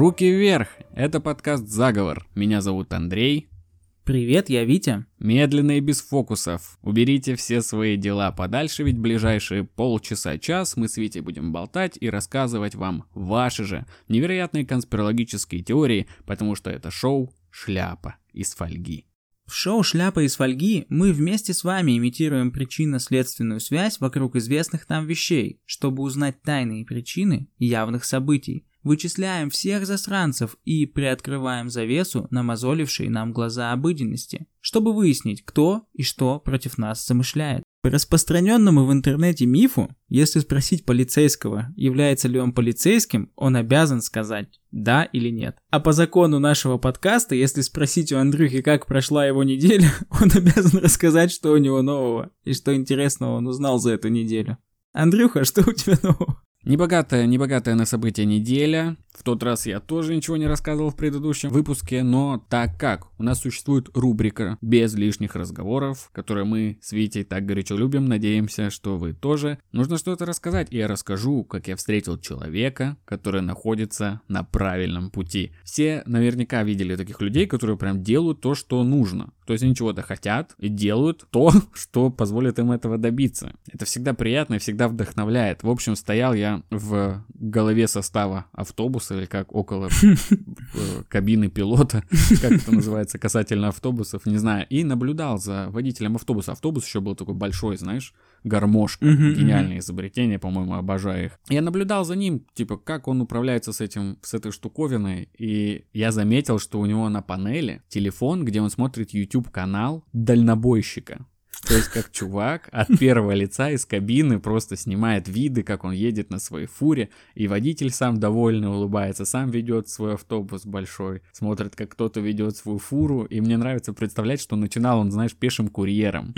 Руки вверх! Это подкаст «Заговор». Меня зовут Андрей. Привет, я Витя. Медленно и без фокусов. Уберите все свои дела подальше, ведь ближайшие полчаса-час мы с Витей будем болтать и рассказывать вам ваши же невероятные конспирологические теории, потому что это шоу «Шляпа из фольги». В шоу «Шляпа из фольги» мы вместе с вами имитируем причинно-следственную связь вокруг известных нам вещей, чтобы узнать тайные причины явных событий, вычисляем всех засранцев и приоткрываем завесу, намазолившей нам глаза обыденности, чтобы выяснить, кто и что против нас замышляет. По распространенному в интернете мифу, если спросить полицейского, является ли он полицейским, он обязан сказать да или нет. А по закону нашего подкаста, если спросить у Андрюхи, как прошла его неделя, он обязан рассказать, что у него нового и что интересного он узнал за эту неделю. Андрюха, что у тебя нового? Небогатая, небогатая на события неделя. В тот раз я тоже ничего не рассказывал в предыдущем выпуске, но так как у нас существует рубрика без лишних разговоров, которую мы с Витей так горячо любим, надеемся, что вы тоже. Нужно что-то рассказать, и я расскажу, как я встретил человека, который находится на правильном пути. Все наверняка видели таких людей, которые прям делают то, что нужно. То есть они чего-то хотят и делают то, что позволит им этого добиться. Это всегда приятно и всегда вдохновляет. В общем, стоял я в голове состава автобуса или как около э, кабины пилота, как это называется, касательно автобусов, не знаю, и наблюдал за водителем автобуса. Автобус еще был такой большой, знаешь, гармошка, гениальное изобретение, по-моему, обожаю их. Я наблюдал за ним, типа, как он управляется с этим, с этой штуковиной, и я заметил, что у него на панели телефон, где он смотрит YouTube-канал дальнобойщика. То есть как чувак от первого лица из кабины просто снимает виды, как он едет на своей фуре, и водитель сам довольно улыбается, сам ведет свой автобус большой, смотрит, как кто-то ведет свою фуру, и мне нравится представлять, что начинал он, знаешь, пешим курьером,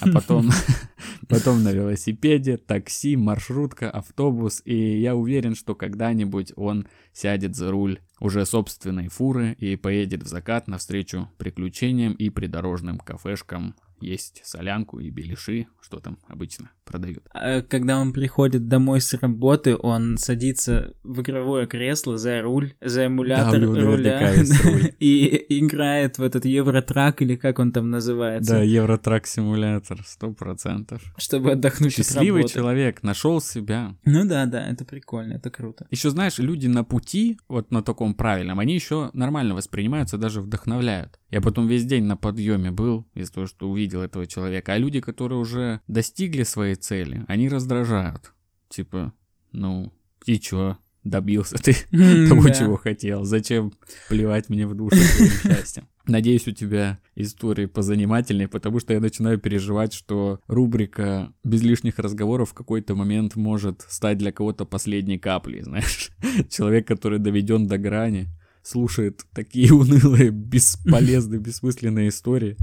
а потом, потом на велосипеде, такси, маршрутка, автобус, и я уверен, что когда-нибудь он сядет за руль уже собственной фуры и поедет в закат навстречу приключениям и придорожным кафешкам есть солянку и беляши, что там обычно продают. А когда он приходит домой с работы, он садится в игровое кресло за руль, за эмулятор да, руля и играет в этот Евротрак или как он там называется. Да, Евротрак симулятор, сто процентов. Чтобы отдохнуть Счастливый от человек, нашел себя. Ну да, да, это прикольно, это круто. Еще знаешь, люди на пути, вот на таком правильном, они еще нормально воспринимаются, даже вдохновляют. Я потом весь день на подъеме был из-за того, что увидел этого человека. А люди, которые уже достигли своей цели, они раздражают. Типа, ну, и чё? Добился ты того, чего хотел. Зачем плевать мне в душу своим счастьем? Надеюсь, у тебя истории позанимательнее, потому что я начинаю переживать, что рубрика без лишних разговоров в какой-то момент может стать для кого-то последней каплей, знаешь. Человек, который доведен до грани, слушает такие унылые, бесполезные, бессмысленные истории.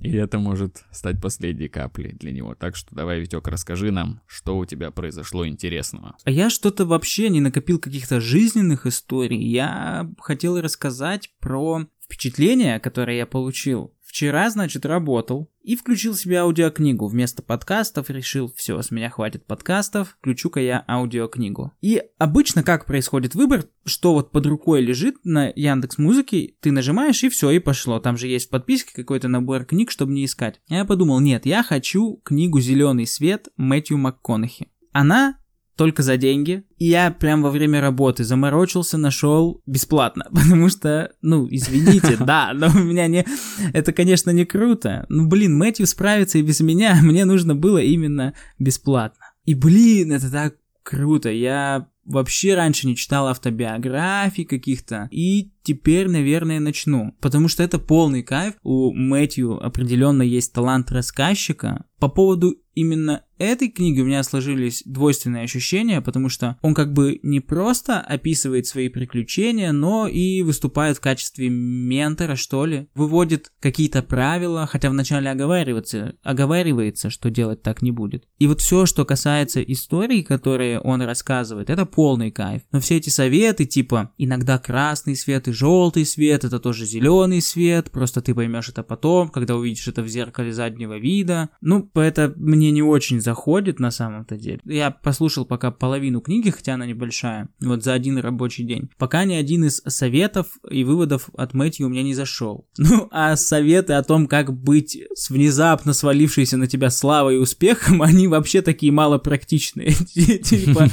И это может стать последней каплей для него. Так что давай, Витек, расскажи нам, что у тебя произошло интересного. А я что-то вообще не накопил каких-то жизненных историй. Я хотел рассказать про впечатление, которое я получил Вчера, значит, работал и включил себе аудиокнигу. Вместо подкастов решил, все, с меня хватит подкастов, включу-ка я аудиокнигу. И обычно как происходит выбор, что вот под рукой лежит на Яндекс Музыке, ты нажимаешь и все, и пошло. Там же есть в подписке какой-то набор книг, чтобы не искать. Я подумал, нет, я хочу книгу «Зеленый свет» Мэтью МакКонахи. Она только за деньги. И я прям во время работы заморочился, нашел бесплатно. Потому что, ну, извините, да, но у меня не... Это, конечно, не круто. Ну, блин, Мэтью справится и без меня. Мне нужно было именно бесплатно. И, блин, это так круто. Я вообще раньше не читал автобиографий каких-то. И теперь, наверное, начну. Потому что это полный кайф. У Мэтью определенно есть талант рассказчика. По поводу именно этой книги у меня сложились двойственные ощущения, потому что он как бы не просто описывает свои приключения, но и выступает в качестве ментора, что ли. Выводит какие-то правила, хотя вначале оговаривается, оговаривается, что делать так не будет. И вот все, что касается историй, которые он рассказывает, это полный кайф. Но все эти советы, типа иногда красный свет и желтый свет, это тоже зеленый свет, просто ты поймешь это потом, когда увидишь это в зеркале заднего вида. Ну, это мне не очень заходит на самом-то деле. Я послушал пока половину книги, хотя она небольшая, вот за один рабочий день. Пока ни один из советов и выводов от Мэтью у меня не зашел. Ну, а советы о том, как быть с внезапно свалившейся на тебя славой и успехом, они вообще такие малопрактичные. Типа,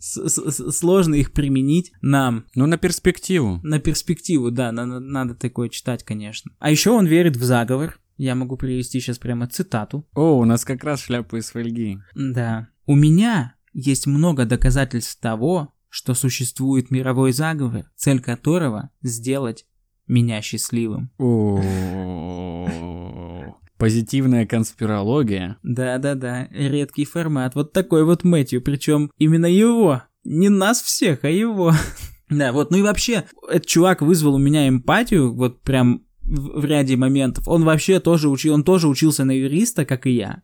сложно их применить нам. Ну, на перспективу. На перспективу, да, надо такое читать, конечно. А еще он верит в заговор. Я могу привести сейчас прямо цитату. О, у нас как раз шляпа из фольги. Да. У меня есть много доказательств того, что существует мировой заговор, цель которого сделать меня счастливым. Позитивная конспирология. Да-да-да, редкий формат. Вот такой вот Мэтью, причем именно его. Не нас всех, а его. Да, вот, ну и вообще, этот чувак вызвал у меня эмпатию, вот прям в, в ряде моментов. Он вообще тоже учил, он тоже учился на юриста, как и я.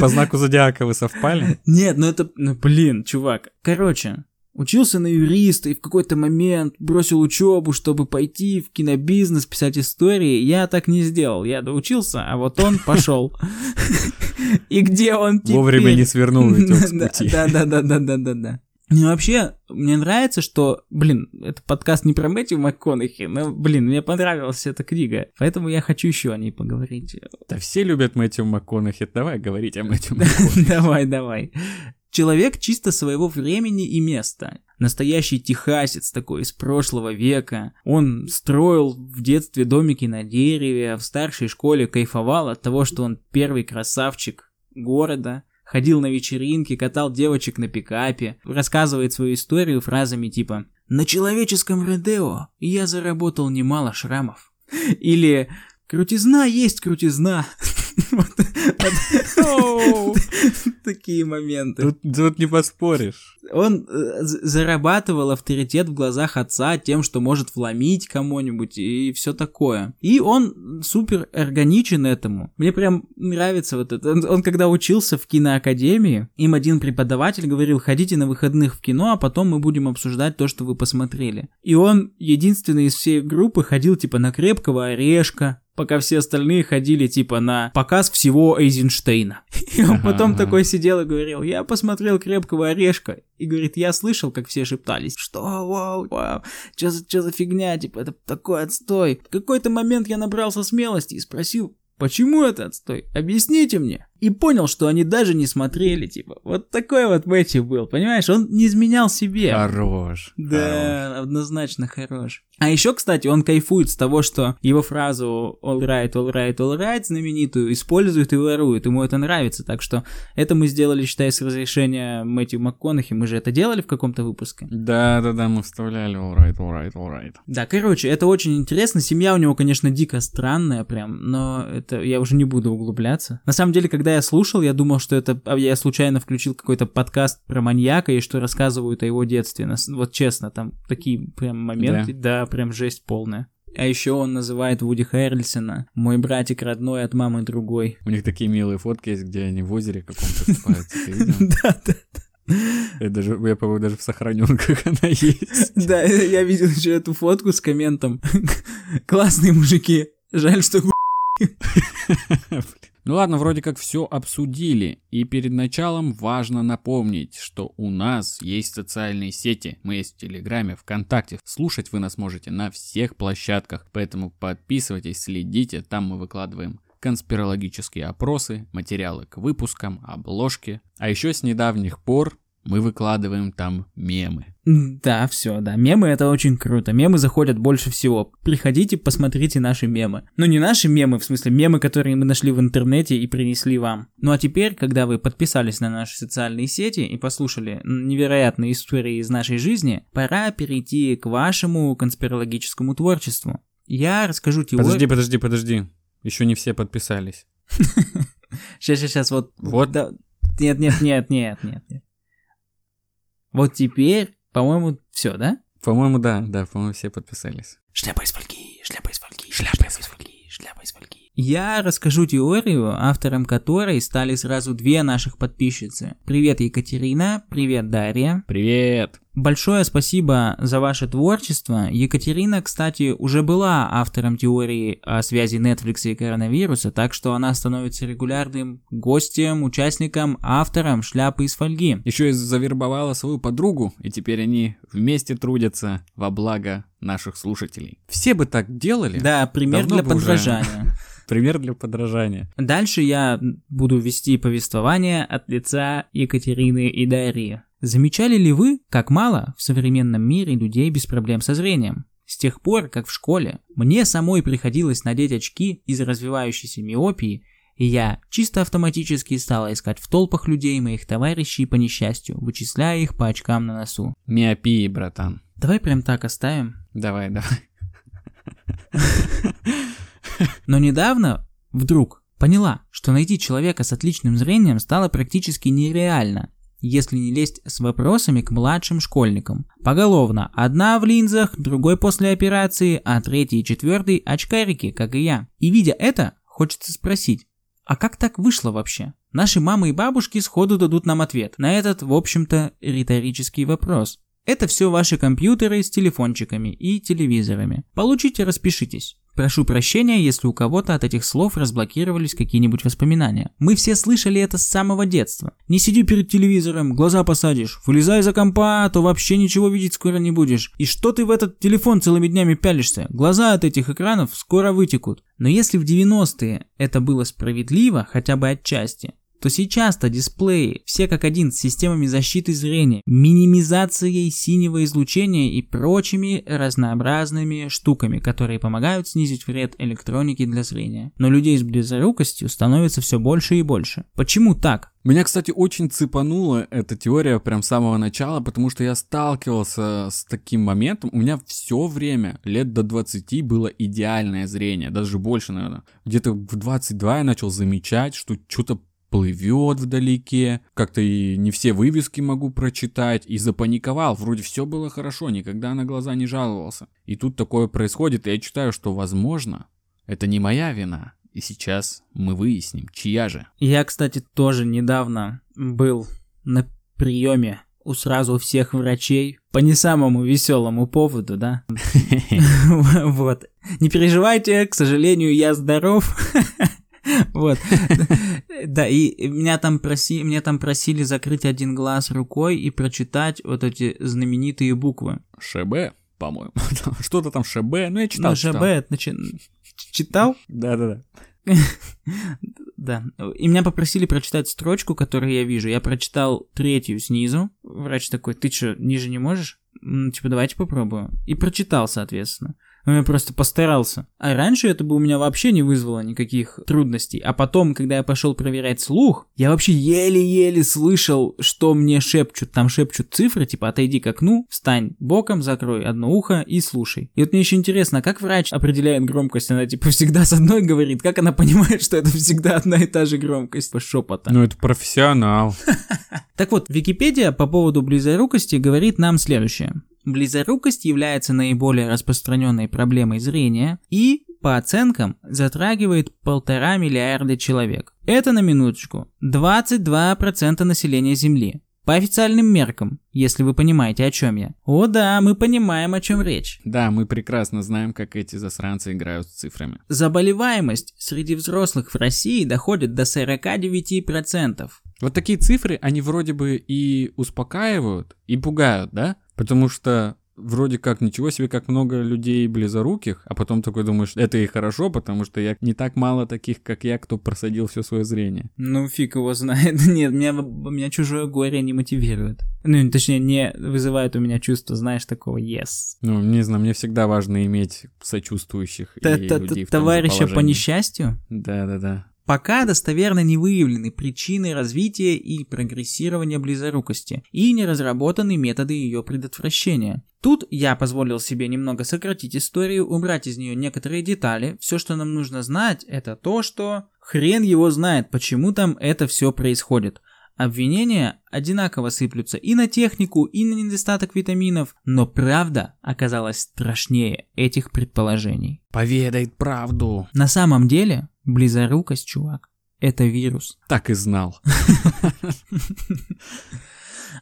По знаку зодиака вы совпали? Нет, ну это, ну блин, чувак. Короче, Учился на юриста и в какой-то момент бросил учебу, чтобы пойти в кинобизнес, писать истории. Я так не сделал. Я доучился, а вот он пошел. И где он теперь? Вовремя не свернул с пути. Да-да-да-да-да-да. Ну, вообще, мне нравится, что, блин, это подкаст не про Мэтью МакКонахи, но, блин, мне понравилась эта книга, поэтому я хочу еще о ней поговорить. Да все любят Мэтью МакКонахи, давай говорить о Мэтью МакКонахи. Давай, давай. Человек чисто своего времени и места. Настоящий техасец такой из прошлого века. Он строил в детстве домики на дереве, а в старшей школе кайфовал от того, что он первый красавчик города. Ходил на вечеринки, катал девочек на пикапе, рассказывает свою историю фразами типа «На человеческом Родео я заработал немало шрамов». Или «Крутизна есть крутизна». Такие моменты. Тут не поспоришь. Он э, зарабатывал авторитет в глазах отца тем, что может вломить кому-нибудь и все такое. И он супер органичен этому. Мне прям нравится вот это. Он когда учился в киноакадемии, им один преподаватель говорил, ходите на выходных в кино, а потом мы будем обсуждать то, что вы посмотрели. И он единственный из всей группы ходил типа на крепкого орешка, пока все остальные ходили типа на показ всего Эйзенштейна. И он потом такой сидел и говорил, я посмотрел «Крепкого орешка», и говорит, я слышал, как все шептались, что вау, вау, что за, что за фигня, типа, это такой отстой. В какой-то момент я набрался смелости и спросил, почему это отстой? Объясните мне и понял, что они даже не смотрели, типа. Вот такой вот Мэтью был, понимаешь? Он не изменял себе. Хорош. Да, хорош. однозначно хорош. А еще, кстати, он кайфует с того, что его фразу all right, all right, all right знаменитую используют и воруют. Ему это нравится. Так что это мы сделали, считай, с разрешения Мэтью МакКонахи. Мы же это делали в каком-то выпуске. Да, да, да, мы вставляли all right, all right, all right. Да, короче, это очень интересно. Семья у него, конечно, дико странная прям, но это я уже не буду углубляться. На самом деле, когда я слушал, я думал, что это... А, я случайно включил какой-то подкаст про маньяка и что рассказывают о его детстве. Вот честно, там такие прям моменты, да, да прям жесть полная. А еще он называет Вуди Хэррельсона «Мой братик родной от мамы другой». У них такие милые фотки есть, где они в озере каком-то купаются. Да, да, да. Я, даже, я, по-моему, даже в сохраненках она есть. Да, я видел еще эту фотку с комментом. Классные мужики. Жаль, что Ну ладно, вроде как все обсудили. И перед началом важно напомнить, что у нас есть социальные сети. Мы есть в Телеграме, ВКонтакте. Слушать вы нас можете на всех площадках. Поэтому подписывайтесь, следите. Там мы выкладываем конспирологические опросы, материалы к выпускам, обложки. А еще с недавних пор мы выкладываем там мемы. Да, все, да. Мемы это очень круто. Мемы заходят больше всего. Приходите, посмотрите наши мемы. Ну не наши мемы, в смысле мемы, которые мы нашли в интернете и принесли вам. Ну а теперь, когда вы подписались на наши социальные сети и послушали невероятные истории из нашей жизни, пора перейти к вашему конспирологическому творчеству. Я расскажу теорию... Подожди, подожди, подожди. Еще не все подписались. Сейчас, сейчас, сейчас, вот. Вот. Нет, нет, нет, нет, нет, нет. Вот теперь, по-моему, все, да? По-моему, да, да, по-моему, все подписались. Шляпа из фольги, шляпа из фольги, шляпа из фольги, шляпа из фольги. Я расскажу теорию, автором которой стали сразу две наших подписчицы. Привет, Екатерина, привет, Дарья. Привет. Большое спасибо за ваше творчество. Екатерина, кстати, уже была автором теории о связи Netflix и коронавируса, так что она становится регулярным гостем, участником, автором шляпы из фольги. Еще и завербовала свою подругу, и теперь они вместе трудятся во благо наших слушателей. Все бы так делали. Да, пример Давно для уже. подражания. Пример для подражания. Дальше я буду вести повествование от лица Екатерины и Дарьи. Замечали ли вы, как мало в современном мире людей без проблем со зрением? С тех пор, как в школе мне самой приходилось надеть очки из развивающейся миопии, и я чисто автоматически стала искать в толпах людей моих товарищей по несчастью, вычисляя их по очкам на носу. Миопии, братан. Давай прям так оставим. Давай, давай. Но недавно вдруг поняла, что найти человека с отличным зрением стало практически нереально, если не лезть с вопросами к младшим школьникам. Поголовно, одна в линзах, другой после операции, а третий и четвертый очкарики, как и я. И видя это, хочется спросить, а как так вышло вообще? Наши мамы и бабушки сходу дадут нам ответ на этот, в общем-то, риторический вопрос. Это все ваши компьютеры с телефончиками и телевизорами. Получите, распишитесь. Прошу прощения, если у кого-то от этих слов разблокировались какие-нибудь воспоминания. Мы все слышали это с самого детства. Не сиди перед телевизором, глаза посадишь. Вылезай за компа, а то вообще ничего видеть скоро не будешь. И что ты в этот телефон целыми днями пялишься? Глаза от этих экранов скоро вытекут. Но если в 90-е это было справедливо, хотя бы отчасти, то сейчас-то дисплеи все как один с системами защиты зрения, минимизацией синего излучения и прочими разнообразными штуками, которые помогают снизить вред электроники для зрения. Но людей с близорукостью становится все больше и больше. Почему так? Меня, кстати, очень цепанула эта теория прям с самого начала, потому что я сталкивался с таким моментом. У меня все время, лет до 20, было идеальное зрение, даже больше, наверное. Где-то в 22 я начал замечать, что что-то плывет вдалеке, как-то и не все вывески могу прочитать, и запаниковал, вроде все было хорошо, никогда на глаза не жаловался. И тут такое происходит, и я читаю, что возможно, это не моя вина. И сейчас мы выясним, чья же. Я, кстати, тоже недавно был на приеме у сразу всех врачей по не самому веселому поводу, да? Вот. Не переживайте, к сожалению, я здоров. Вот. Да, и меня там, проси, меня там просили закрыть один глаз рукой и прочитать вот эти знаменитые буквы. ШБ, по-моему. Что-то там ШБ, ну я читал. Ну, ШБ, начи- читал? Да-да-да. Да. И меня попросили прочитать строчку, которую я вижу. Я прочитал третью снизу. Врач такой, ты что, ниже не можешь? Типа, давайте попробую. И прочитал, соответственно. Ну, я просто постарался. А раньше это бы у меня вообще не вызвало никаких трудностей. А потом, когда я пошел проверять слух, я вообще еле-еле слышал, что мне шепчут. Там шепчут цифры, типа отойди к окну, встань боком, закрой одно ухо и слушай. И вот мне еще интересно, а как врач определяет громкость? Она типа всегда с одной говорит. Как она понимает, что это всегда одна и та же громкость по шепота? Ну это профессионал. Так вот, Википедия по поводу близорукости говорит нам следующее. Близорукость является наиболее распространенной проблемой зрения и, по оценкам, затрагивает полтора миллиарда человек. Это на минуточку 22% населения Земли. По официальным меркам, если вы понимаете, о чем я. О да, мы понимаем, о чем речь. Да, мы прекрасно знаем, как эти засранцы играют с цифрами. Заболеваемость среди взрослых в России доходит до 49%. Вот такие цифры, они вроде бы и успокаивают, и пугают, да? Потому что вроде как ничего себе, как много людей близоруких, а потом такой думаешь, это и хорошо, потому что я не так мало таких, как я, кто просадил все свое зрение. Ну, фиг его знает. Нет, меня, меня чужое горе не мотивирует. Ну, точнее, не вызывает у меня чувство, знаешь, такого yes. Ну, не знаю, мне всегда важно иметь сочувствующих и том же Товарища по несчастью? Да-да-да. Пока достоверно не выявлены причины развития и прогрессирования близорукости и не разработаны методы ее предотвращения. Тут я позволил себе немного сократить историю, убрать из нее некоторые детали. Все, что нам нужно знать, это то, что хрен его знает, почему там это все происходит. Обвинения одинаково сыплются и на технику, и на недостаток витаминов, но правда оказалась страшнее этих предположений. Поведай правду. На самом деле, близорукость, чувак, это вирус. Так и знал.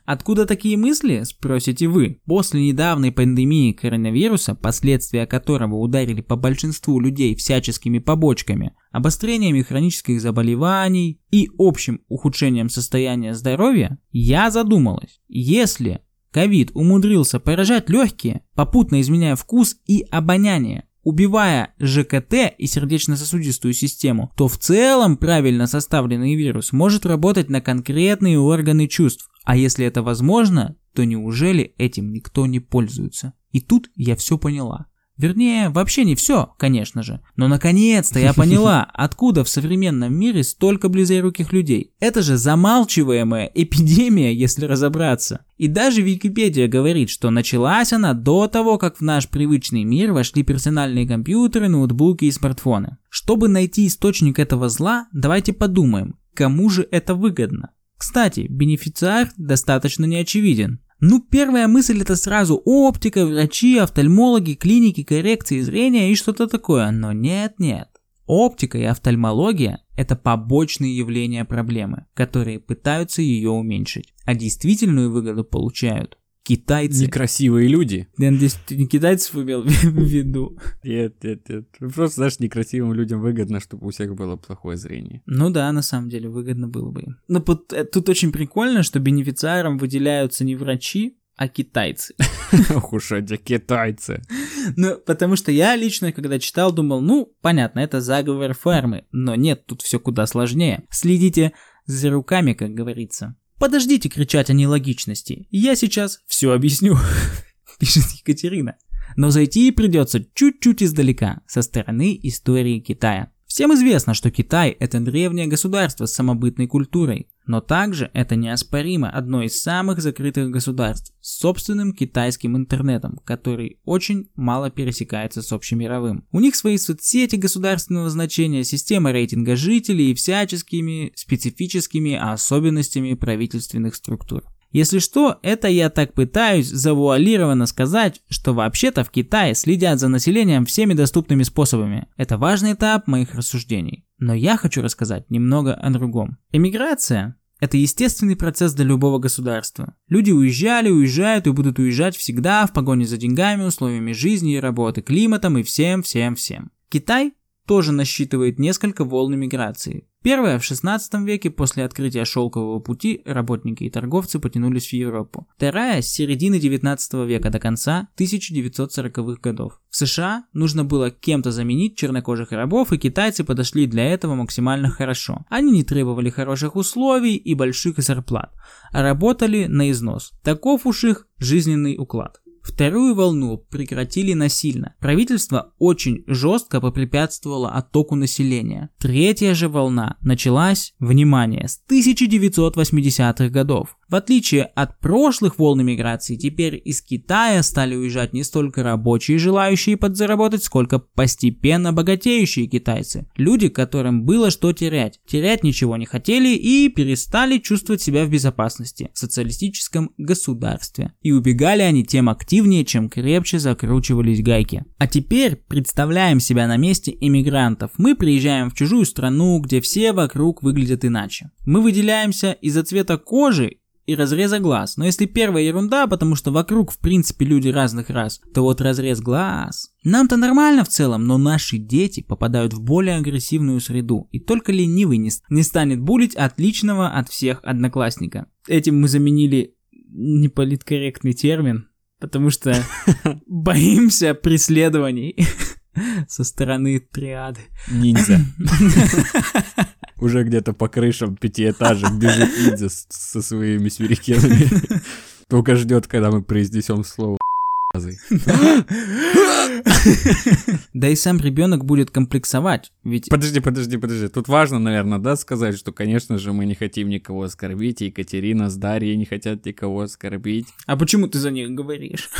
Откуда такие мысли, спросите вы? После недавней пандемии коронавируса, последствия которого ударили по большинству людей всяческими побочками, обострениями хронических заболеваний и общим ухудшением состояния здоровья, я задумалась, если ковид умудрился поражать легкие, попутно изменяя вкус и обоняние, убивая ЖКТ и сердечно-сосудистую систему, то в целом правильно составленный вирус может работать на конкретные органы чувств. А если это возможно, то неужели этим никто не пользуется? И тут я все поняла. Вернее, вообще не все, конечно же. Но наконец-то я поняла, откуда в современном мире столько близоруких людей. Это же замалчиваемая эпидемия, если разобраться. И даже Википедия говорит, что началась она до того, как в наш привычный мир вошли персональные компьютеры, ноутбуки и смартфоны. Чтобы найти источник этого зла, давайте подумаем, кому же это выгодно. Кстати, бенефициар достаточно неочевиден. Ну, первая мысль это сразу оптика, врачи, офтальмологи, клиники, коррекции зрения и что-то такое. Но нет-нет. Оптика и офтальмология – это побочные явления проблемы, которые пытаются ее уменьшить, а действительную выгоду получают китайцы. Некрасивые люди. Я надеюсь, ты не китайцев имел в виду. Нет, нет, нет. Просто, знаешь, некрасивым людям выгодно, чтобы у всех было плохое зрение. Ну да, на самом деле, выгодно было бы им. Но э, тут очень прикольно, что бенефициаром выделяются не врачи, а китайцы. Ох уж эти китайцы. Ну, потому что я лично, когда читал, думал, ну, понятно, это заговор фармы. Но нет, тут все куда сложнее. Следите за руками, как говорится. Подождите кричать о нелогичности, я сейчас все объясню, пишет Екатерина. Но зайти придется чуть-чуть издалека, со стороны истории Китая. Всем известно, что Китай – это древнее государство с самобытной культурой, но также это неоспоримо одно из самых закрытых государств с собственным китайским интернетом, который очень мало пересекается с общемировым. У них свои соцсети государственного значения, система рейтинга жителей и всяческими специфическими особенностями правительственных структур. Если что, это я так пытаюсь завуалированно сказать, что вообще-то в Китае следят за населением всеми доступными способами. Это важный этап моих рассуждений. Но я хочу рассказать немного о другом. Эмиграция – это естественный процесс для любого государства. Люди уезжали, уезжают и будут уезжать всегда в погоне за деньгами, условиями жизни и работы, климатом и всем-всем-всем. Китай тоже насчитывает несколько волн миграции. Первая в 16 веке после открытия шелкового пути работники и торговцы потянулись в Европу. Вторая с середины 19 века до конца 1940-х годов. В США нужно было кем-то заменить чернокожих рабов, и китайцы подошли для этого максимально хорошо. Они не требовали хороших условий и больших зарплат, а работали на износ. Таков уж их жизненный уклад. Вторую волну прекратили насильно. Правительство очень жестко попрепятствовало оттоку населения. Третья же волна началась, внимание, с 1980-х годов. В отличие от прошлых волн миграции, теперь из Китая стали уезжать не столько рабочие, желающие подзаработать, сколько постепенно богатеющие китайцы. Люди, которым было что терять. Терять ничего не хотели и перестали чувствовать себя в безопасности в социалистическом государстве. И убегали они тем активнее, чем крепче закручивались гайки. А теперь представляем себя на месте иммигрантов. Мы приезжаем в чужую страну, где все вокруг выглядят иначе. Мы выделяемся из-за цвета кожи и разреза глаз. Но если первая ерунда, потому что вокруг в принципе люди разных рас, то вот разрез глаз. Нам-то нормально в целом, но наши дети попадают в более агрессивную среду, и только ленивый не, не станет булить отличного от всех одноклассника. Этим мы заменили неполиткорректный термин, потому что боимся преследований со стороны триады. Ниндзя. Уже где-то по крышам пятиэтажек бежит ниндзя со своими сюрикенами. Только ждет, когда мы произнесем слово да и сам ребенок будет комплексовать, ведь... Подожди, подожди, подожди. Тут важно, наверное, да, сказать, что, конечно же, мы не хотим никого оскорбить, и Екатерина с Дарьей не хотят никого оскорбить. А почему ты за них говоришь?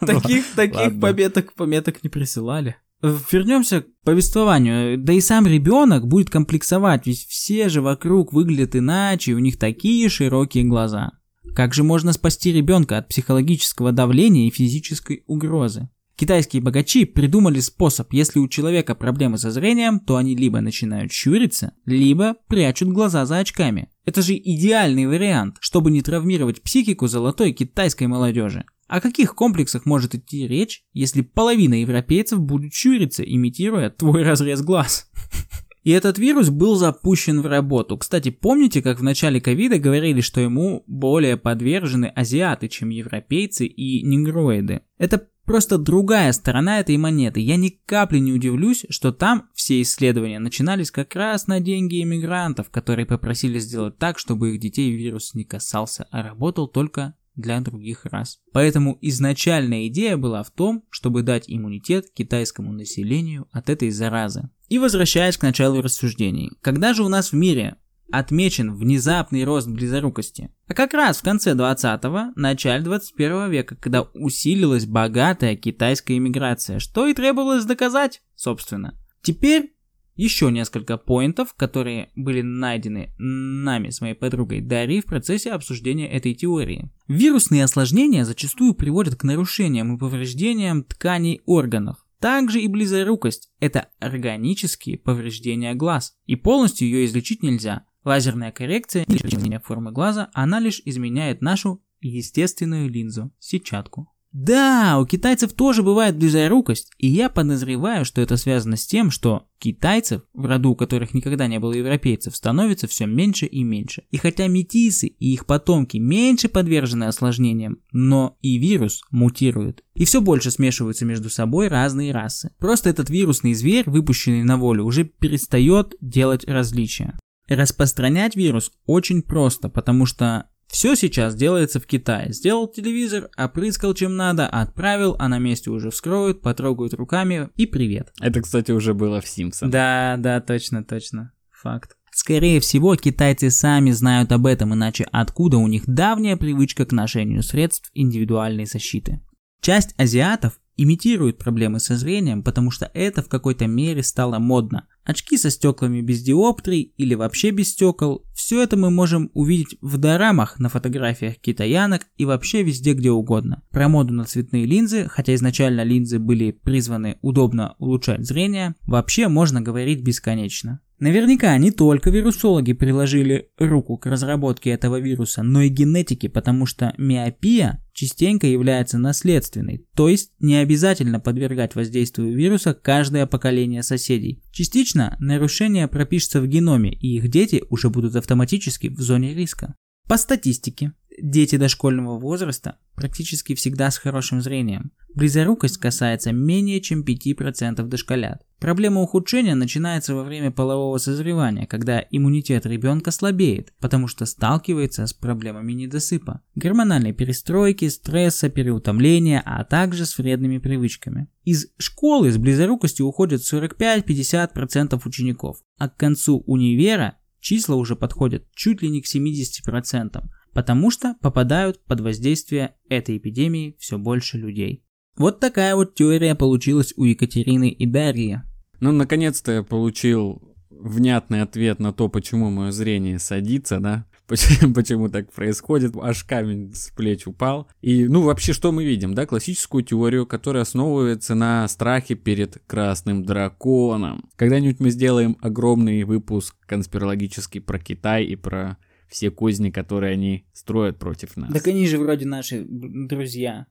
Таких, таких пометок, пометок не присылали. Вернемся к повествованию. Да и сам ребенок будет комплексовать, ведь все же вокруг выглядят иначе, у них такие широкие глаза. Как же можно спасти ребенка от психологического давления и физической угрозы? Китайские богачи придумали способ, если у человека проблемы со зрением, то они либо начинают щуриться, либо прячут глаза за очками. Это же идеальный вариант, чтобы не травмировать психику золотой китайской молодежи. О каких комплексах может идти речь, если половина европейцев будет щуриться, имитируя твой разрез глаз? И этот вирус был запущен в работу. Кстати, помните, как в начале ковида говорили, что ему более подвержены азиаты, чем европейцы и негроиды? Это просто другая сторона этой монеты. Я ни капли не удивлюсь, что там все исследования начинались как раз на деньги иммигрантов, которые попросили сделать так, чтобы их детей вирус не касался, а работал только для других рас. Поэтому изначальная идея была в том, чтобы дать иммунитет китайскому населению от этой заразы. И возвращаясь к началу рассуждений. Когда же у нас в мире отмечен внезапный рост близорукости. А как раз в конце 20-го, начале 21 века, когда усилилась богатая китайская иммиграция, что и требовалось доказать, собственно. Теперь еще несколько поинтов, которые были найдены нами с моей подругой Дарьей в процессе обсуждения этой теории. Вирусные осложнения зачастую приводят к нарушениям и повреждениям тканей органов. Также и близорукость – это органические повреждения глаз, и полностью ее излечить нельзя. Лазерная коррекция или изменение формы глаза, она лишь изменяет нашу естественную линзу, сетчатку. Да, у китайцев тоже бывает близорукость, и я подозреваю, что это связано с тем, что китайцев, в роду у которых никогда не было европейцев, становится все меньше и меньше. И хотя метисы и их потомки меньше подвержены осложнениям, но и вирус мутирует. И все больше смешиваются между собой разные расы. Просто этот вирусный зверь, выпущенный на волю, уже перестает делать различия. Распространять вирус очень просто, потому что все сейчас делается в Китае. Сделал телевизор, опрыскал чем надо, отправил, а на месте уже вскроют, потрогают руками и привет. Это, кстати, уже было в Симпсонах. Да, да, точно, точно. Факт. Скорее всего, китайцы сами знают об этом, иначе откуда у них давняя привычка к ношению средств индивидуальной защиты. Часть азиатов имитируют проблемы со зрением, потому что это в какой-то мере стало модно. Очки со стеклами без диоптрий или вообще без стекол, все это мы можем увидеть в дорамах, на фотографиях китаянок и вообще везде где угодно. Про моду на цветные линзы, хотя изначально линзы были призваны удобно улучшать зрение, вообще можно говорить бесконечно. Наверняка не только вирусологи приложили руку к разработке этого вируса, но и генетики, потому что миопия частенько является наследственной, то есть не обязательно подвергать воздействию вируса каждое поколение соседей. Частично нарушение пропишется в геноме, и их дети уже будут автоматически в зоне риска. По статистике, дети дошкольного возраста практически всегда с хорошим зрением. Близорукость касается менее чем 5% дошколят. Проблема ухудшения начинается во время полового созревания, когда иммунитет ребенка слабеет, потому что сталкивается с проблемами недосыпа, гормональной перестройки, стресса, переутомления, а также с вредными привычками. Из школы с близорукостью уходят 45-50% учеников, а к концу универа числа уже подходят чуть ли не к 70%, потому что попадают под воздействие этой эпидемии все больше людей. Вот такая вот теория получилась у Екатерины и Дарьи. Ну, наконец-то я получил внятный ответ на то, почему мое зрение садится, да? Почему, почему так происходит, аж камень с плеч упал. И, ну, вообще, что мы видим, да, классическую теорию, которая основывается на страхе перед красным драконом. Когда-нибудь мы сделаем огромный выпуск конспирологический про Китай и про все козни, которые они строят против нас. Так они же вроде наши друзья.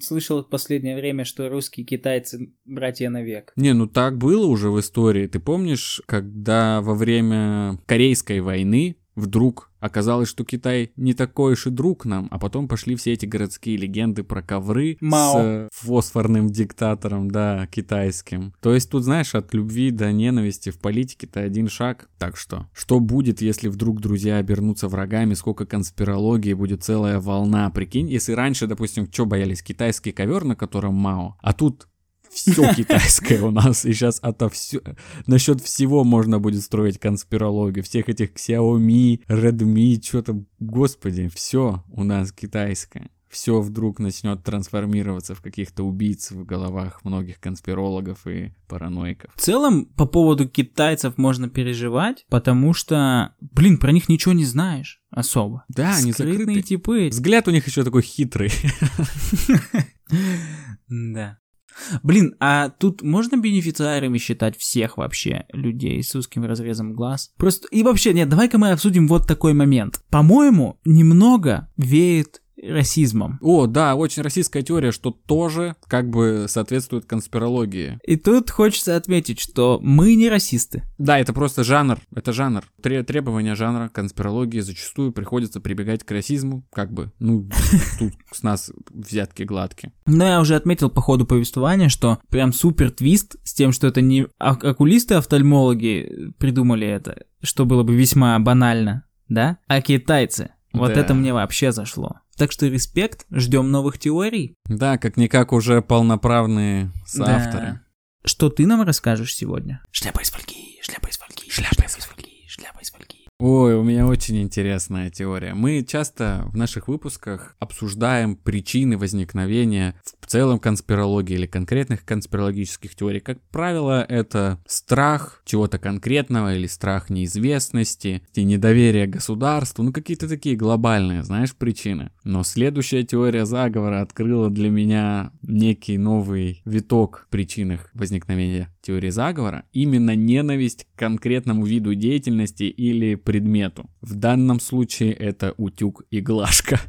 Слышал в последнее время, что русские китайцы братья навек. Не, ну так было уже в истории. Ты помнишь, когда во время Корейской войны вдруг оказалось, что Китай не такой уж и друг нам, а потом пошли все эти городские легенды про ковры Мао. с фосфорным диктатором, да, китайским. То есть тут, знаешь, от любви до ненависти в политике-то один шаг. Так что, что будет, если вдруг друзья обернутся врагами, сколько конспирологии, будет целая волна, прикинь, если раньше, допустим, что боялись, китайский ковер, на котором Мао, а тут все китайское у нас, и сейчас это все... Насчет всего можно будет строить конспирологию, всех этих Xiaomi, Redmi, что-то, господи, все у нас китайское. Все вдруг начнет трансформироваться в каких-то убийц в головах многих конспирологов и параноиков. В целом, по поводу китайцев можно переживать, потому что, блин, про них ничего не знаешь особо. Да, они Скрытные закрыты. типы. Взгляд у них еще такой хитрый. Да. Блин, а тут можно бенефициарами считать всех вообще людей с узким разрезом глаз? Просто, и вообще, нет, давай-ка мы обсудим вот такой момент. По-моему, немного веет расизмом. О, да, очень российская теория, что тоже как бы соответствует конспирологии. И тут хочется отметить, что мы не расисты. Да, это просто жанр, это жанр. Тре- требования жанра конспирологии зачастую приходится прибегать к расизму, как бы, ну, тут с нас взятки гладкие. Но я уже отметил по ходу повествования, что прям супер твист с тем, что это не окулисты-офтальмологи придумали это, что было бы весьма банально, да, а китайцы. Вот Да. это мне вообще зашло. Так что респект, ждем новых теорий. Да, как-никак уже полноправные соавторы. Да. Что ты нам расскажешь сегодня? Шляпа из фольги, шляпа из фольги, шляпа из фольги. Ой, у меня очень интересная теория. Мы часто в наших выпусках обсуждаем причины возникновения в целом конспирологии или конкретных конспирологических теорий. Как правило, это страх чего-то конкретного или страх неизвестности, и недоверие государству, ну какие-то такие глобальные, знаешь, причины. Но следующая теория заговора открыла для меня некий новый виток в причинах возникновения теории заговора. Именно ненависть к конкретному виду деятельности или предмету. В данном случае это утюг и глажка.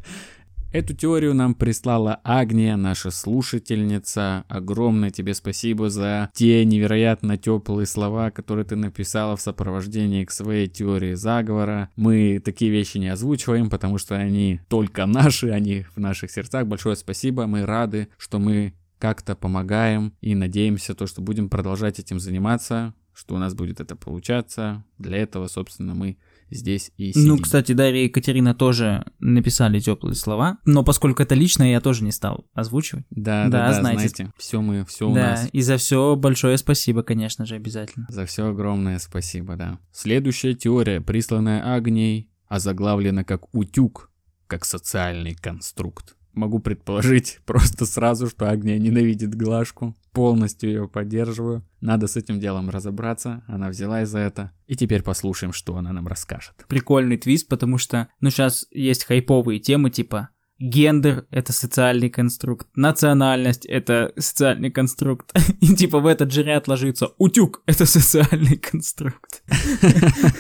Эту теорию нам прислала Агния, наша слушательница. Огромное тебе спасибо за те невероятно теплые слова, которые ты написала в сопровождении к своей теории заговора. Мы такие вещи не озвучиваем, потому что они только наши, они в наших сердцах. Большое спасибо, мы рады, что мы как-то помогаем и надеемся то, что будем продолжать этим заниматься, что у нас будет это получаться. Для этого, собственно, мы здесь и сидим. Ну, кстати, Дарья и Екатерина тоже написали теплые слова, но поскольку это личное, я тоже не стал озвучивать. Да, Да, да, знаете. знаете, все мы, все у да, нас. и за все большое спасибо, конечно же, обязательно. За все огромное спасибо, да. Следующая теория, присланная Агнией, озаглавлена как утюг, как социальный конструкт. Могу предположить просто сразу, что Агния ненавидит Глажку. Полностью ее поддерживаю. Надо с этим делом разобраться. Она взялась за это. И теперь послушаем, что она нам расскажет. Прикольный твист, потому что, ну, сейчас есть хайповые темы, типа гендер — это социальный конструкт, национальность — это социальный конструкт, и типа в этот же ряд ложится утюг — это социальный конструкт.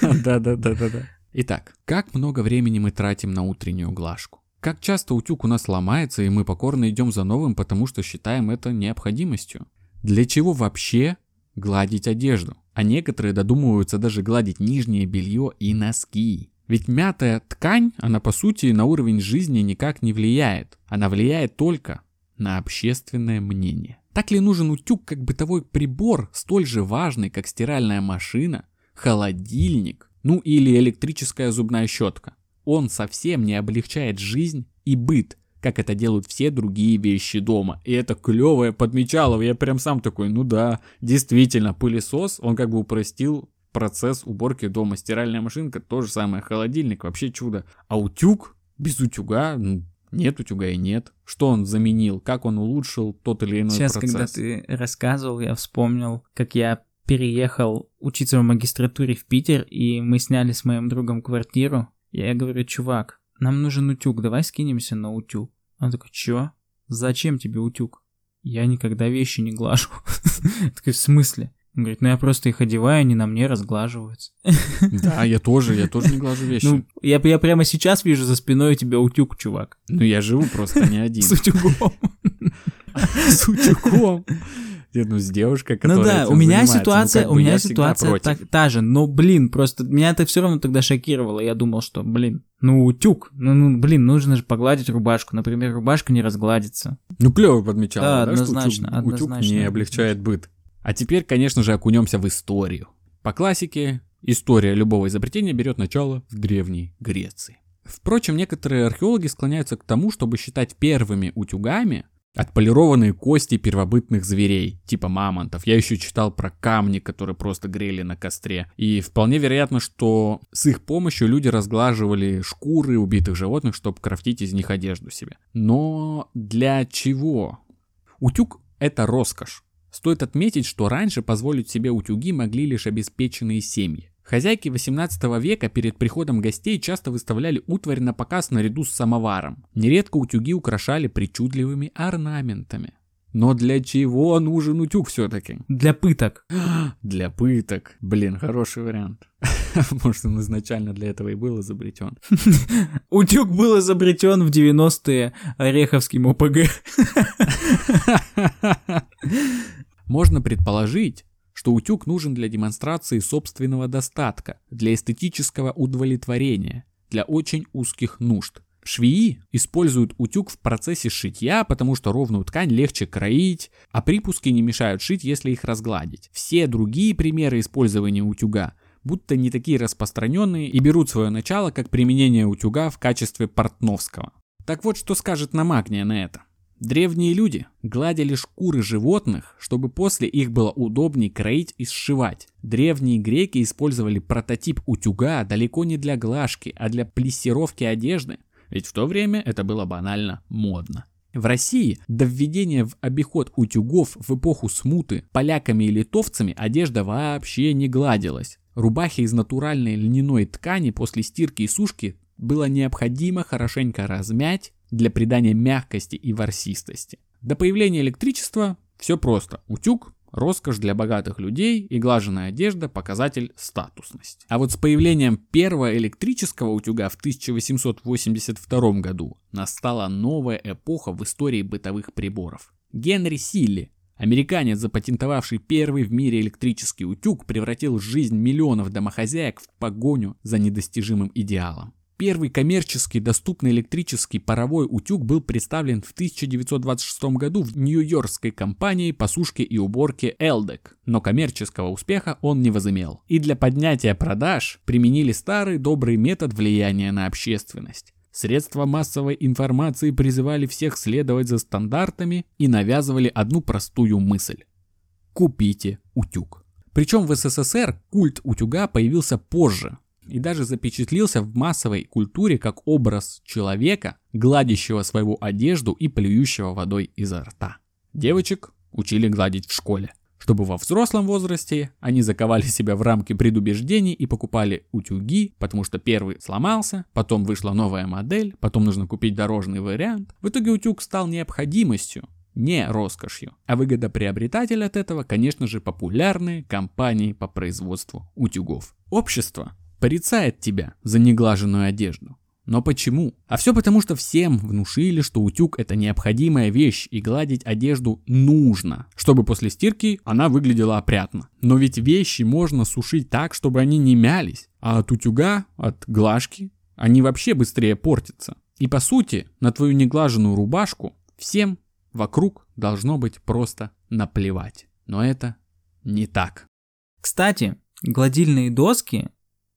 Да-да-да-да-да. Итак, как много времени мы тратим на утреннюю глажку? Как часто утюг у нас ломается, и мы покорно идем за новым, потому что считаем это необходимостью? Для чего вообще гладить одежду? А некоторые додумываются даже гладить нижнее белье и носки. Ведь мятая ткань, она по сути на уровень жизни никак не влияет. Она влияет только на общественное мнение. Так ли нужен утюг как бытовой прибор, столь же важный, как стиральная машина, холодильник, ну или электрическая зубная щетка? Он совсем не облегчает жизнь и быт, как это делают все другие вещи дома. И это клевое подмечалово. Я прям сам такой, ну да, действительно, пылесос, он как бы упростил процесс уборки дома. Стиральная машинка, то же самое, холодильник, вообще чудо. А утюг, без утюга, ну, нет утюга и нет. Что он заменил, как он улучшил тот или иной Сейчас, процесс. когда ты рассказывал, я вспомнил, как я переехал учиться в магистратуре в Питер, и мы сняли с моим другом квартиру. Я говорю, чувак, нам нужен утюг, давай скинемся на утюг. Он такой, чё? Зачем тебе утюг? Я никогда вещи не глажу. Такой, в смысле? Он говорит, ну я просто их одеваю, они на мне разглаживаются. Да, я тоже, я тоже не глажу вещи. Ну, я, я прямо сейчас вижу за спиной у тебя утюг, чувак. Ну, я живу просто не один. С утюгом. С утюгом. Нет, ну, с девушкой, которая Ну да, у меня занимается. ситуация, Ну, у меня ситуация так, та же, но, блин, просто меня это все равно тогда шокировало. Я думал, что, блин, ну утюг, ну, ну, блин, нужно же погладить рубашку. Например, рубашка не разгладится. Ну, клево подмечал, Да, да, что однозначно, утюг, утюг однозначно. не облегчает быт. А теперь, конечно же, окунемся в историю. По классике, история любого изобретения берет начало в Древней Греции. Впрочем, некоторые археологи склоняются к тому, чтобы считать первыми утюгами отполированные кости первобытных зверей, типа мамонтов. Я еще читал про камни, которые просто грели на костре. И вполне вероятно, что с их помощью люди разглаживали шкуры убитых животных, чтобы крафтить из них одежду себе. Но для чего? Утюг – это роскошь. Стоит отметить, что раньше позволить себе утюги могли лишь обеспеченные семьи. Хозяйки 18 века перед приходом гостей часто выставляли утварь на показ наряду с самоваром. Нередко утюги украшали причудливыми орнаментами. Но для чего нужен утюг все-таки? Для пыток. Для пыток. Блин, хороший вариант. Может, он изначально для этого и был изобретен. Утюг был изобретен в 90-е Ореховским ОПГ. Можно предположить, что утюг нужен для демонстрации собственного достатка, для эстетического удовлетворения, для очень узких нужд. Швеи используют утюг в процессе шитья, потому что ровную ткань легче кроить, а припуски не мешают шить, если их разгладить. Все другие примеры использования утюга будто не такие распространенные и берут свое начало как применение утюга в качестве портновского. Так вот, что скажет Намагния на это? Древние люди гладили шкуры животных, чтобы после их было удобнее кроить и сшивать. Древние греки использовали прототип утюга далеко не для глажки, а для плессировки одежды, ведь в то время это было банально модно. В России до введения в обиход утюгов в эпоху смуты поляками и литовцами одежда вообще не гладилась. Рубахи из натуральной льняной ткани после стирки и сушки было необходимо хорошенько размять для придания мягкости и ворсистости. До появления электричества все просто. Утюг роскошь для богатых людей и глаженная одежда – показатель статусности. А вот с появлением первого электрического утюга в 1882 году настала новая эпоха в истории бытовых приборов. Генри Силли, американец, запатентовавший первый в мире электрический утюг, превратил жизнь миллионов домохозяек в погоню за недостижимым идеалом. Первый коммерчески доступный электрический паровой утюг был представлен в 1926 году в нью-йоркской компании по сушке и уборке Eldec, но коммерческого успеха он не возымел. И для поднятия продаж применили старый добрый метод влияния на общественность. Средства массовой информации призывали всех следовать за стандартами и навязывали одну простую мысль. Купите утюг. Причем в СССР культ утюга появился позже, и даже запечатлился в массовой культуре как образ человека, гладящего свою одежду и плюющего водой изо рта. Девочек учили гладить в школе, чтобы во взрослом возрасте они заковали себя в рамки предубеждений и покупали утюги, потому что первый сломался, потом вышла новая модель, потом нужно купить дорожный вариант. В итоге утюг стал необходимостью, не роскошью. А выгодоприобретатель от этого, конечно же, популярные компании по производству утюгов. Общество порицает тебя за неглаженную одежду. Но почему? А все потому, что всем внушили, что утюг это необходимая вещь и гладить одежду нужно, чтобы после стирки она выглядела опрятно. Но ведь вещи можно сушить так, чтобы они не мялись, а от утюга, от глажки, они вообще быстрее портятся. И по сути, на твою неглаженную рубашку всем вокруг должно быть просто наплевать. Но это не так. Кстати, гладильные доски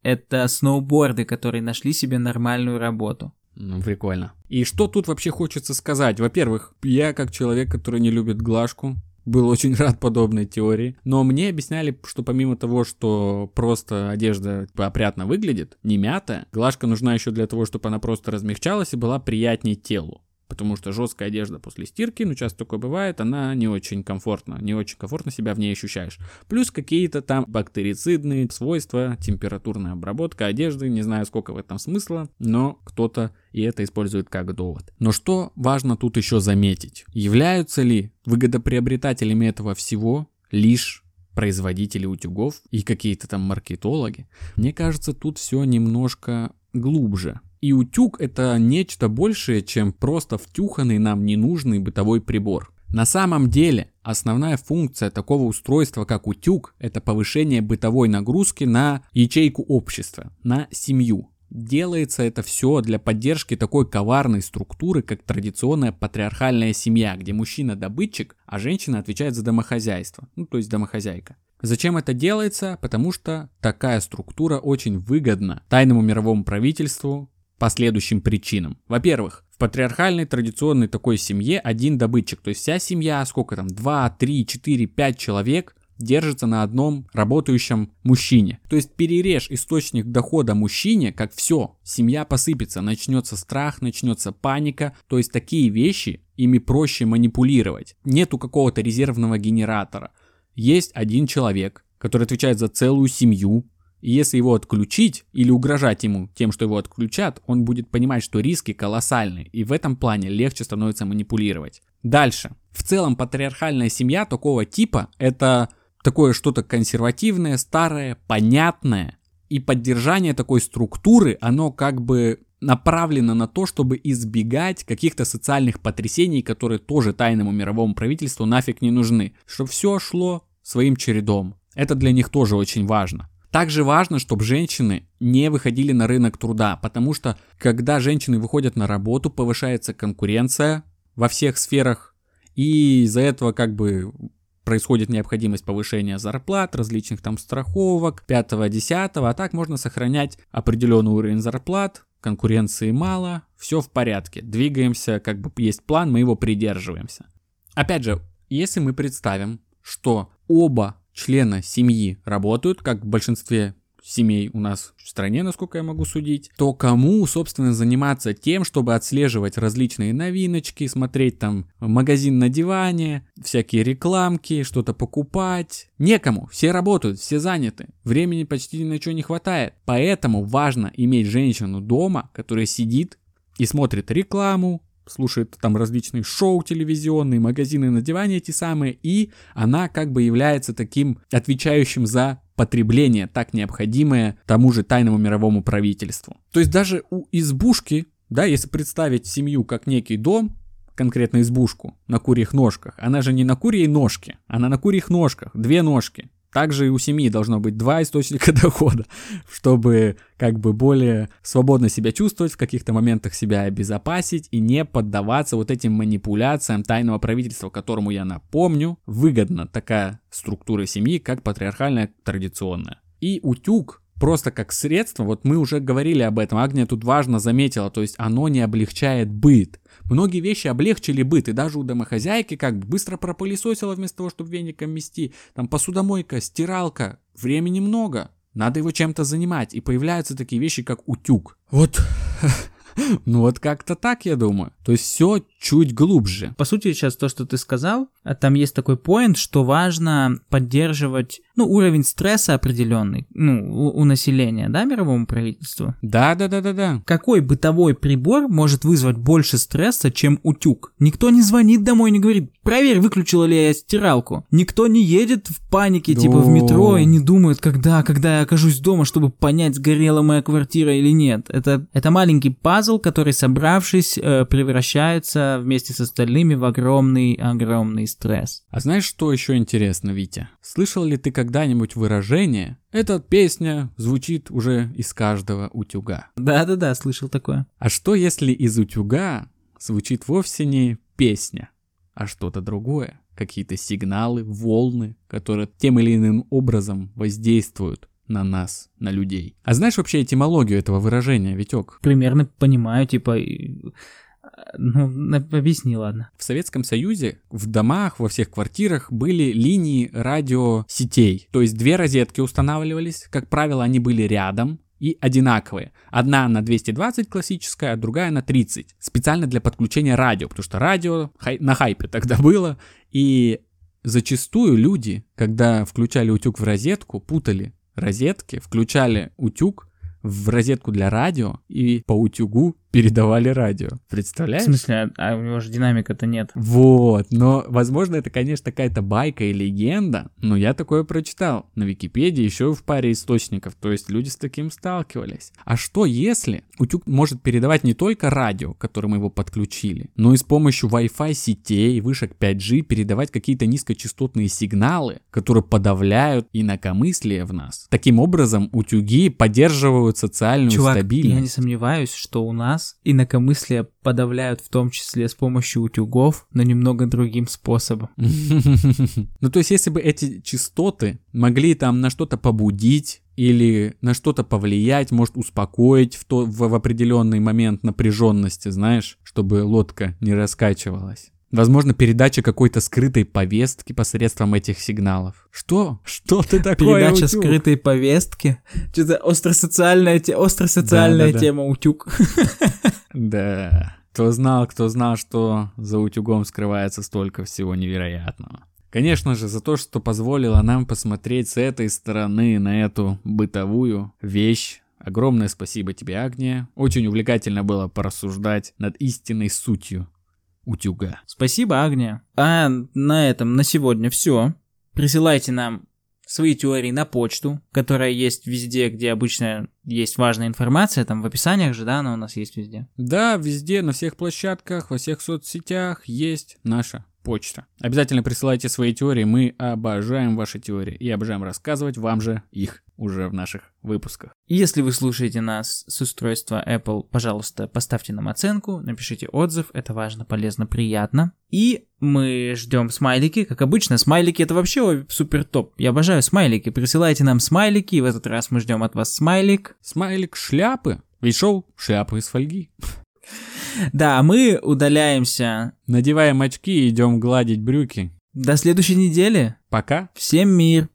это сноуборды, которые нашли себе нормальную работу. Ну, прикольно. И что тут вообще хочется сказать? Во-первых, я как человек, который не любит глажку, был очень рад подобной теории. Но мне объясняли, что помимо того, что просто одежда опрятно выглядит, не мятая, глажка нужна еще для того, чтобы она просто размягчалась и была приятнее телу потому что жесткая одежда после стирки, ну часто такое бывает, она не очень комфортно, не очень комфортно себя в ней ощущаешь. Плюс какие-то там бактерицидные свойства, температурная обработка одежды, не знаю сколько в этом смысла, но кто-то и это использует как довод. Но что важно тут еще заметить? Являются ли выгодоприобретателями этого всего лишь производители утюгов и какие-то там маркетологи? Мне кажется, тут все немножко глубже. И утюг это нечто большее, чем просто втюханный нам ненужный бытовой прибор. На самом деле, основная функция такого устройства, как утюг, это повышение бытовой нагрузки на ячейку общества, на семью. Делается это все для поддержки такой коварной структуры, как традиционная патриархальная семья, где мужчина добытчик, а женщина отвечает за домохозяйство, ну то есть домохозяйка. Зачем это делается? Потому что такая структура очень выгодна тайному мировому правительству, по следующим причинам. Во-первых, в патриархальной традиционной такой семье один добытчик, то есть вся семья, сколько там, 2, 3, 4, 5 человек, держится на одном работающем мужчине. То есть перережь источник дохода мужчине, как все, семья посыпется, начнется страх, начнется паника, то есть такие вещи, ими проще манипулировать. Нету какого-то резервного генератора. Есть один человек, который отвечает за целую семью, и если его отключить или угрожать ему тем, что его отключат, он будет понимать, что риски колоссальны, и в этом плане легче становится манипулировать. Дальше. В целом патриархальная семья такого типа это такое что-то консервативное, старое, понятное. И поддержание такой структуры, оно как бы направлено на то, чтобы избегать каких-то социальных потрясений, которые тоже тайному мировому правительству нафиг не нужны. Чтобы все шло своим чередом. Это для них тоже очень важно. Также важно, чтобы женщины не выходили на рынок труда, потому что когда женщины выходят на работу, повышается конкуренция во всех сферах, и из-за этого как бы происходит необходимость повышения зарплат, различных там страховок, 5-10, а так можно сохранять определенный уровень зарплат, конкуренции мало, все в порядке, двигаемся, как бы есть план, мы его придерживаемся. Опять же, если мы представим, что оба члена семьи работают, как в большинстве семей у нас в стране, насколько я могу судить, то кому, собственно, заниматься тем, чтобы отслеживать различные новиночки, смотреть там магазин на диване, всякие рекламки, что-то покупать. Некому, все работают, все заняты, времени почти ни на что не хватает. Поэтому важно иметь женщину дома, которая сидит и смотрит рекламу, слушает там различные шоу телевизионные, магазины на диване эти самые, и она как бы является таким отвечающим за потребление, так необходимое тому же тайному мировому правительству. То есть даже у избушки, да, если представить семью как некий дом, конкретно избушку на курьих ножках, она же не на курьей ножке, она на курьих ножках, две ножки. Также и у семьи должно быть два источника дохода, чтобы как бы более свободно себя чувствовать, в каких-то моментах себя обезопасить и не поддаваться вот этим манипуляциям тайного правительства, которому, я напомню, выгодна такая структура семьи, как патриархальная традиционная. И утюг просто как средство, вот мы уже говорили об этом, Агния тут важно заметила, то есть оно не облегчает быт. Многие вещи облегчили быт, и даже у домохозяйки как бы быстро пропылесосила вместо того, чтобы веником мести. Там посудомойка, стиралка, времени много. Надо его чем-то занимать, и появляются такие вещи, как утюг. Вот Ну вот как-то так, я думаю. То есть все чуть глубже. По сути, сейчас то, что ты сказал, а там есть такой поинт, что важно поддерживать, ну, уровень стресса определенный, ну, у, у населения, да, мировому правительству? Да, да, да, да, да. Какой бытовой прибор может вызвать больше стресса, чем утюг? Никто не звонит домой, не говорит, проверь, выключила ли я стиралку. Никто не едет в панике, да. типа в метро, и не думает, когда, когда я окажусь дома, чтобы понять, сгорела моя квартира или нет. Это, это маленький пазл, который, собравшись, э, превращается вместе с остальными в огромный-огромный стресс. А знаешь, что еще интересно, Витя? Слышал ли ты когда-нибудь выражение «Эта песня звучит уже из каждого утюга»? Да-да-да, слышал такое. А что если из утюга звучит вовсе не песня, а что-то другое? Какие-то сигналы, волны, которые тем или иным образом воздействуют на нас, на людей. А знаешь вообще этимологию этого выражения, Витек? Примерно понимаю, типа, ну, объясни, ладно. В Советском Союзе в домах, во всех квартирах были линии радиосетей. То есть две розетки устанавливались, как правило, они были рядом, и одинаковые. Одна на 220 классическая, а другая на 30. Специально для подключения радио, потому что радио хай, на хайпе тогда было. И зачастую люди, когда включали утюг в розетку, путали розетки, включали утюг в розетку для радио и по утюгу передавали радио. Представляешь? В смысле, а у него же динамика-то нет. Вот, но, возможно, это, конечно, какая-то байка и легенда, но я такое прочитал на Википедии еще в паре источников, то есть люди с таким сталкивались. А что если утюг может передавать не только радио, к которому его подключили, но и с помощью Wi-Fi сетей, вышек 5G передавать какие-то низкочастотные сигналы, которые подавляют инакомыслие в нас. Таким образом, утюги поддерживают социальную Чувак, стабильность. я не сомневаюсь, что у нас нас инакомыслие подавляют в том числе с помощью утюгов, но немного другим способом. Ну, то есть, если бы эти частоты могли там на что-то побудить, или на что-то повлиять, может успокоить в, то, в, в определенный момент напряженности, знаешь, чтобы лодка не раскачивалась. Возможно, передача какой-то скрытой повестки посредством этих сигналов. Что? Что ты такое, Передача утюг? скрытой повестки? Что-то остросоциальная, те... остросоциальная да, да, тема утюг. Да. Кто знал, кто знал, что за утюгом скрывается столько всего невероятного. Конечно же, за то, что позволило нам посмотреть с этой стороны на эту бытовую вещь. Огромное спасибо тебе, Агния. Очень увлекательно было порассуждать над истинной сутью утюга. Спасибо, Агния. А на этом на сегодня все. Присылайте нам свои теории на почту, которая есть везде, где обычно есть важная информация, там в описаниях же, да, она у нас есть везде. Да, везде, на всех площадках, во всех соцсетях есть наша почта. Обязательно присылайте свои теории, мы обожаем ваши теории и обожаем рассказывать вам же их уже в наших выпусках. Если вы слушаете нас с устройства Apple, пожалуйста, поставьте нам оценку, напишите отзыв, это важно, полезно, приятно. И мы ждем смайлики, как обычно, смайлики это вообще супер топ. Я обожаю смайлики, присылайте нам смайлики, и в этот раз мы ждем от вас смайлик. Смайлик шляпы, ведь шоу шляпы из фольги. Да, мы удаляемся. Надеваем очки и идем гладить брюки. До следующей недели. Пока. Всем мир.